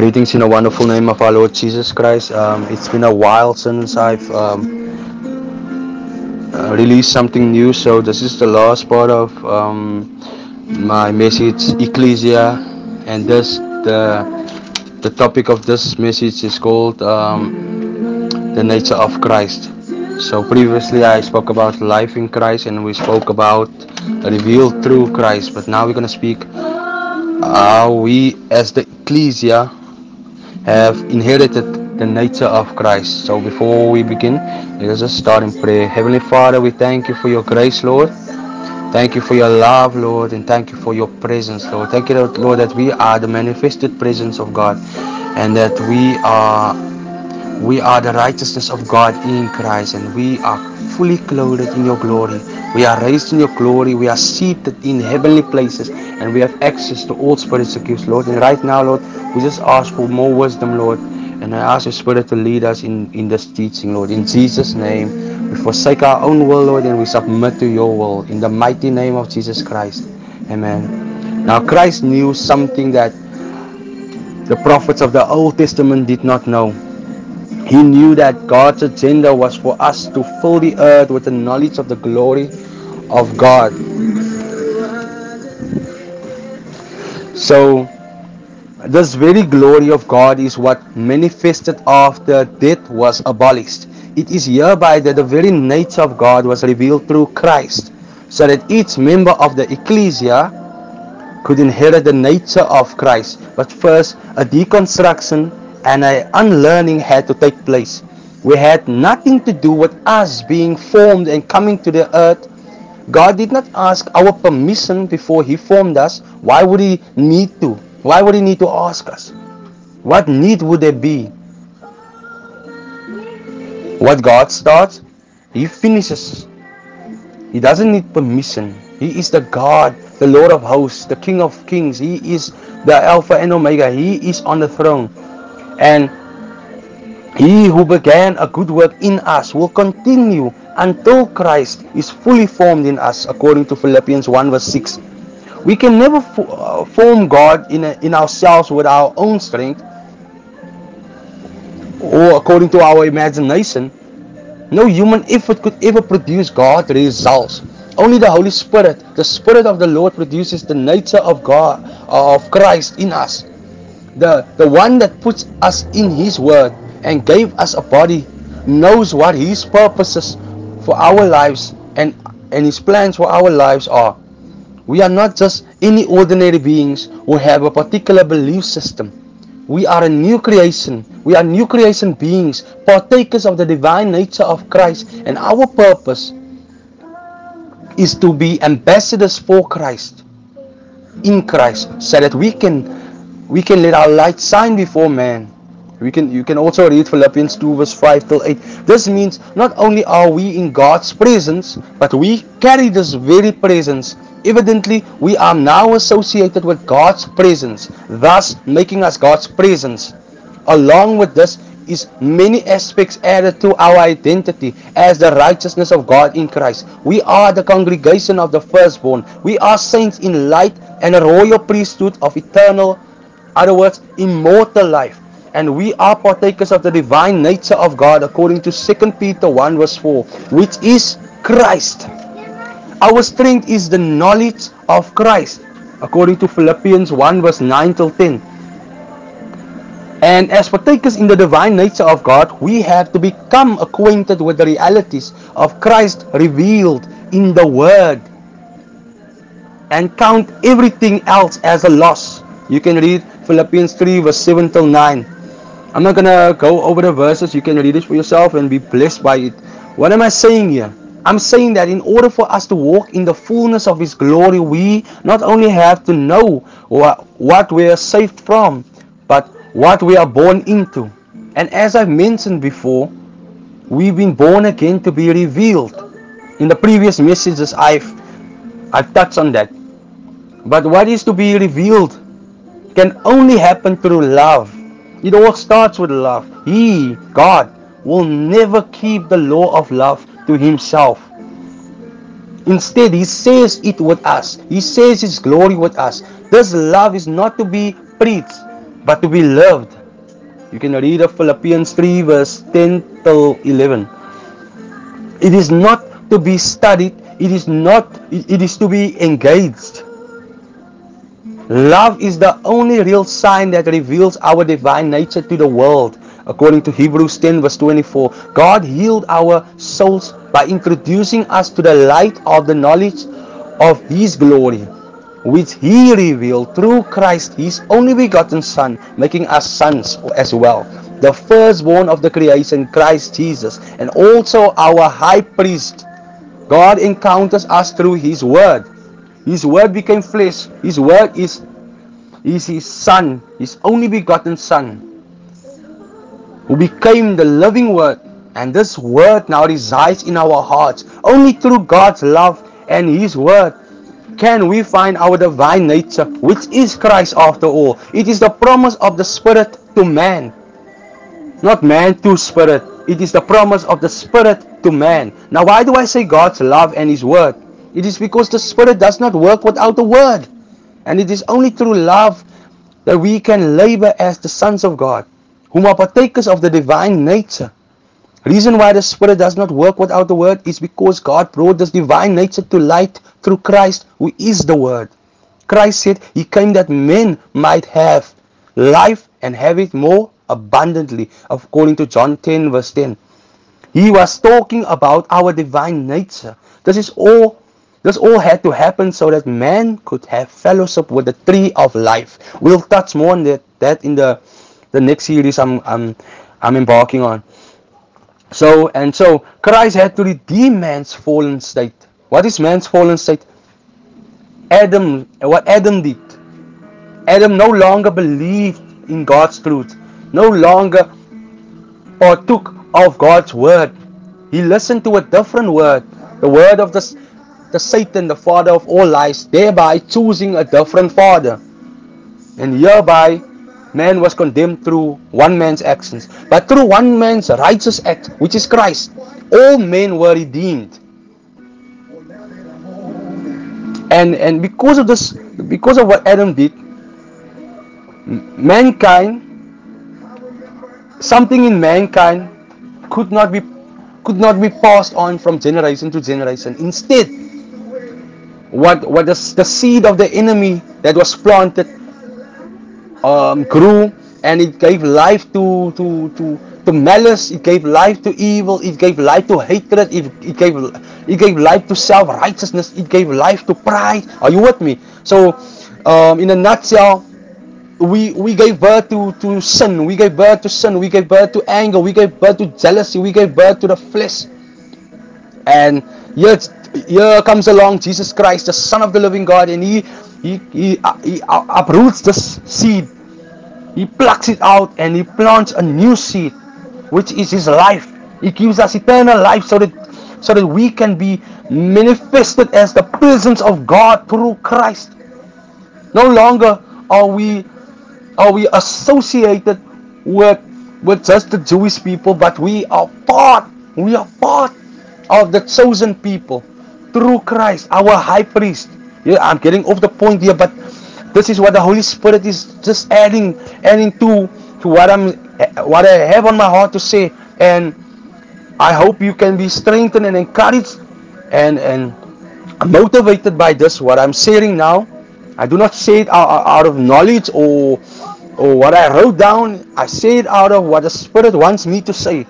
Greetings in the wonderful name of our Lord Jesus Christ. Um, it's been a while since I've um, uh, released something new, so this is the last part of um, my message, Ekklesia, and this the the topic of this message is called um, the nature of Christ. So previously I spoke about life in Christ, and we spoke about revealed through Christ, but now we're gonna speak how we as the Ekklesia have inherited the nature of Christ. So before we begin, let us just start in prayer. Heavenly Father, we thank you for your grace, Lord. Thank you for your love, Lord, and thank you for your presence, Lord. Thank you, Lord, that we are the manifested presence of God and that we are we are the righteousness of God in Christ and we are fully clothed in your glory. We are raised in your glory. We are seated in heavenly places and we have access to all spiritual gifts, Lord. And right now, Lord, we just ask for more wisdom, Lord. And I ask your Spirit to lead us in, in this teaching, Lord. In Jesus' name, we forsake our own will, Lord, and we submit to your will. In the mighty name of Jesus Christ. Amen. Now, Christ knew something that the prophets of the Old Testament did not know. He knew that God's agenda was for us to fill the earth with the knowledge of the glory of God. So, this very glory of God is what manifested after death was abolished. It is hereby that the very nature of God was revealed through Christ, so that each member of the ekklesia could inherit the nature of Christ. But first, a deconstruction and an unlearning had to take place. We had nothing to do with us being formed and coming to the earth. God did not ask our permission before He formed us. Why would He need to? Why would He need to ask us? What need would there be? What God starts, He finishes. He doesn't need permission. He is the God, the Lord of hosts, the King of kings. He is the Alpha and Omega. He is on the throne. And he who began a good work in us will continue until Christ is fully formed in us, according to Philippians 1 verse 6. We can never uh, form God in, a, in ourselves with our own strength or according to our imagination. No human effort could ever produce God results. Only the Holy Spirit, the Spirit of the Lord, produces the nature of God, of Christ in us the, the one that puts us in his word and gave us a body knows what his purposes for our lives and, and his plans for our lives are. We are not just any ordinary beings who have a particular belief system. We are a new creation. We are new creation beings, partakers of the divine nature of Christ, and our purpose is to be ambassadors for Christ in Christ so that we can we can let our light shine before man. We can you can also read Philippians 2 verse 5 till 8. This means not only are we in God's presence, but we carry this very presence. Evidently, we are now associated with God's presence, thus making us God's presence. Along with this is many aspects added to our identity as the righteousness of God in Christ. We are the congregation of the firstborn. We are saints in light and a royal priesthood of eternal other words, immortal life. And we are partakers of the divine nature of God according to 2 Peter 1 verse 4, which is Christ. Our strength is the knowledge of Christ, according to Philippians 1 verse 9 till 10. And as partakers in the divine nature of God, we have to become acquainted with the realities of Christ revealed in the Word and count everything else as a loss. You can read Philippians 3 verse 7 till 9. I'm not gonna go over the verses. You can read it for yourself and be blessed by it. What am I saying here? I'm saying that in order for us to walk in the fullness of His glory, we not only have to know what, what we are saved from, but what we are born into. And as I've mentioned before, we've been born again to be revealed. In the previous messages, I've I've touched on that. But what is to be revealed can only happen through love. It all starts with love. He, God, will never keep the law of love to himself. Instead, he says it with us. He says his glory with us. This love is not to be preached, but to be loved. You can read of Philippians 3 verse 10 till 11. It is not to be studied, it is not it is to be engaged. Love is the only real sign that reveals our divine nature to the world. According to Hebrews 10 verse 24, God healed our souls by introducing us to the light of the knowledge of His glory, which He revealed through Christ, His only begotten Son, making us sons as well. The firstborn of the creation, Christ Jesus, and also our high priest. God encounters us through His Word. His Word became flesh. His Word is, is His Son, His only begotten Son, who became the living Word and this word now resides in our hearts. Only through God's love and His word can we find our divine nature, which is Christ after all. It is the promise of the Spirit to man, not man to Spirit. It is the promise of the Spirit to man. Now, why do I say God's love and His word? It is because the Spirit does not work without the word. And it is only through love that we can labor as the sons of God, whom are partakers of the divine nature. Reason why the Spirit does not work without the Word is because God brought this divine nature to light through Christ, who is the Word. Christ said He came that men might have life and have it more abundantly, according to John 10, verse 10. He was talking about our divine nature. This is all this all had to happen so that man could have fellowship with the tree of life. We'll touch more on that, that in the the next series I'm I'm I'm embarking on. So and so Christ had to redeem man's fallen state. What is man's fallen state? Adam what Adam did. Adam no longer believed in God's truth, no longer partook of God's word. He listened to a different word, the word of the, the Satan, the father of all lies, thereby choosing a different father. And hereby man was condemned through one man's actions, but through one man's righteous act, which is Christ, all men were redeemed. And and because of this, because of what Adam did, mankind, something in mankind could not be could not be passed on from generation to generation. Instead, what what the, the seed of the enemy that was planted um, grew and it gave life to, to, to, to malice, it gave life to evil, it gave life to hatred, it, it, gave, it gave life to self-righteousness, it gave life to pride. Are you with me? So, um, in a nutshell, we, we gave birth to, to sin, we gave birth to sin, we gave birth to anger, we gave birth to jealousy, we gave birth to the flesh. And yet, here comes along Jesus Christ, the Son of the living God, and he he, he, uh, he uh, uproots the seed. He plucks it out and he plants a new seed, which is his life. He gives us eternal life so that so that we can be manifested as the presence of God through Christ. No longer are we are we associated with with just the Jewish people, but we are part, we are part of the chosen people through Christ, our high priest. Yeah, I'm getting off the point here, but this is what the Holy Spirit is just adding, adding to to what I'm, what I have on my heart to say, and I hope you can be strengthened and encouraged, and and motivated by this. What I'm sharing now, I do not say it out, out of knowledge or or what I wrote down. I say it out of what the Spirit wants me to say.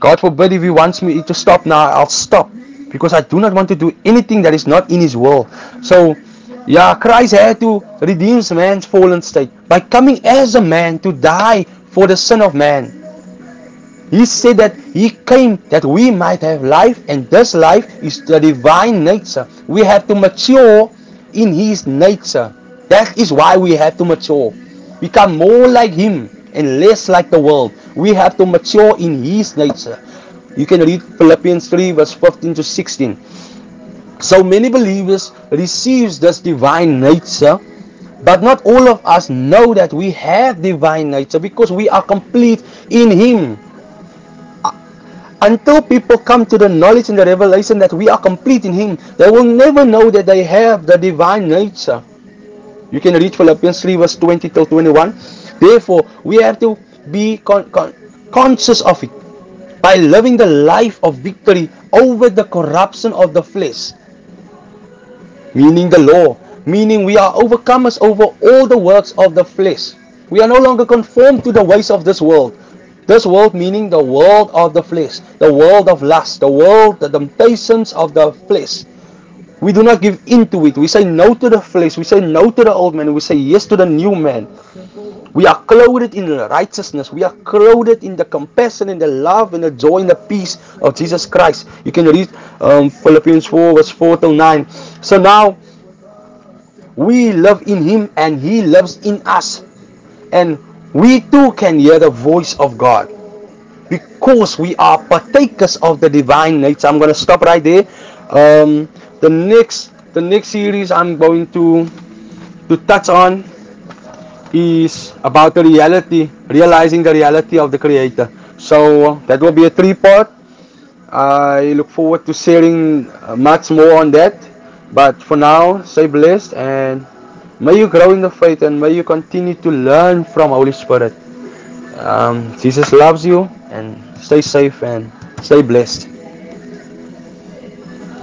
God forbid if He wants me to stop now, I'll stop because I do not want to do anything that is not in His will. So, yeah, Christ had to redeem man's fallen state by coming as a man to die for the sin of man. He said that He came that we might have life, and this life is the divine nature. We have to mature in His nature. That is why we have to mature. Become more like Him and less like the world. We have to mature in His nature. You can read Philippians 3 verse 15 to 16. So many believers receives this divine nature, but not all of us know that we have divine nature because we are complete in Him. Uh, until people come to the knowledge and the revelation that we are complete in Him, they will never know that they have the divine nature. You can read Philippians 3 verse 20 till 21. Therefore, we have to be con- con- conscious of it by living the life of victory over the corruption of the flesh, meaning the law, meaning we are overcomers over all the works of the flesh. We are no longer conformed to the ways of this world. This world meaning the world of the flesh, the world of lust, the world, the temptations of the flesh. We do not give in to it. We say no to the flesh. We say no to the old man. We say yes to the new man. We are clothed in righteousness. We are clothed in the compassion and the love and the joy and the peace of Jesus Christ. You can read um, Philippians 4, verse 4 to 9. So now we love in Him and He loves in us. And we too can hear the voice of God because we are partakers of the divine nature. I'm going to stop right there. Um, the next the next series I'm going to to touch on is about the reality, realizing the reality of the Creator. So that will be a three part. I look forward to sharing uh, much more on that. But for now, stay blessed and may you grow in the faith and may you continue to learn from Holy Spirit. Um, Jesus loves you and stay safe and stay blessed.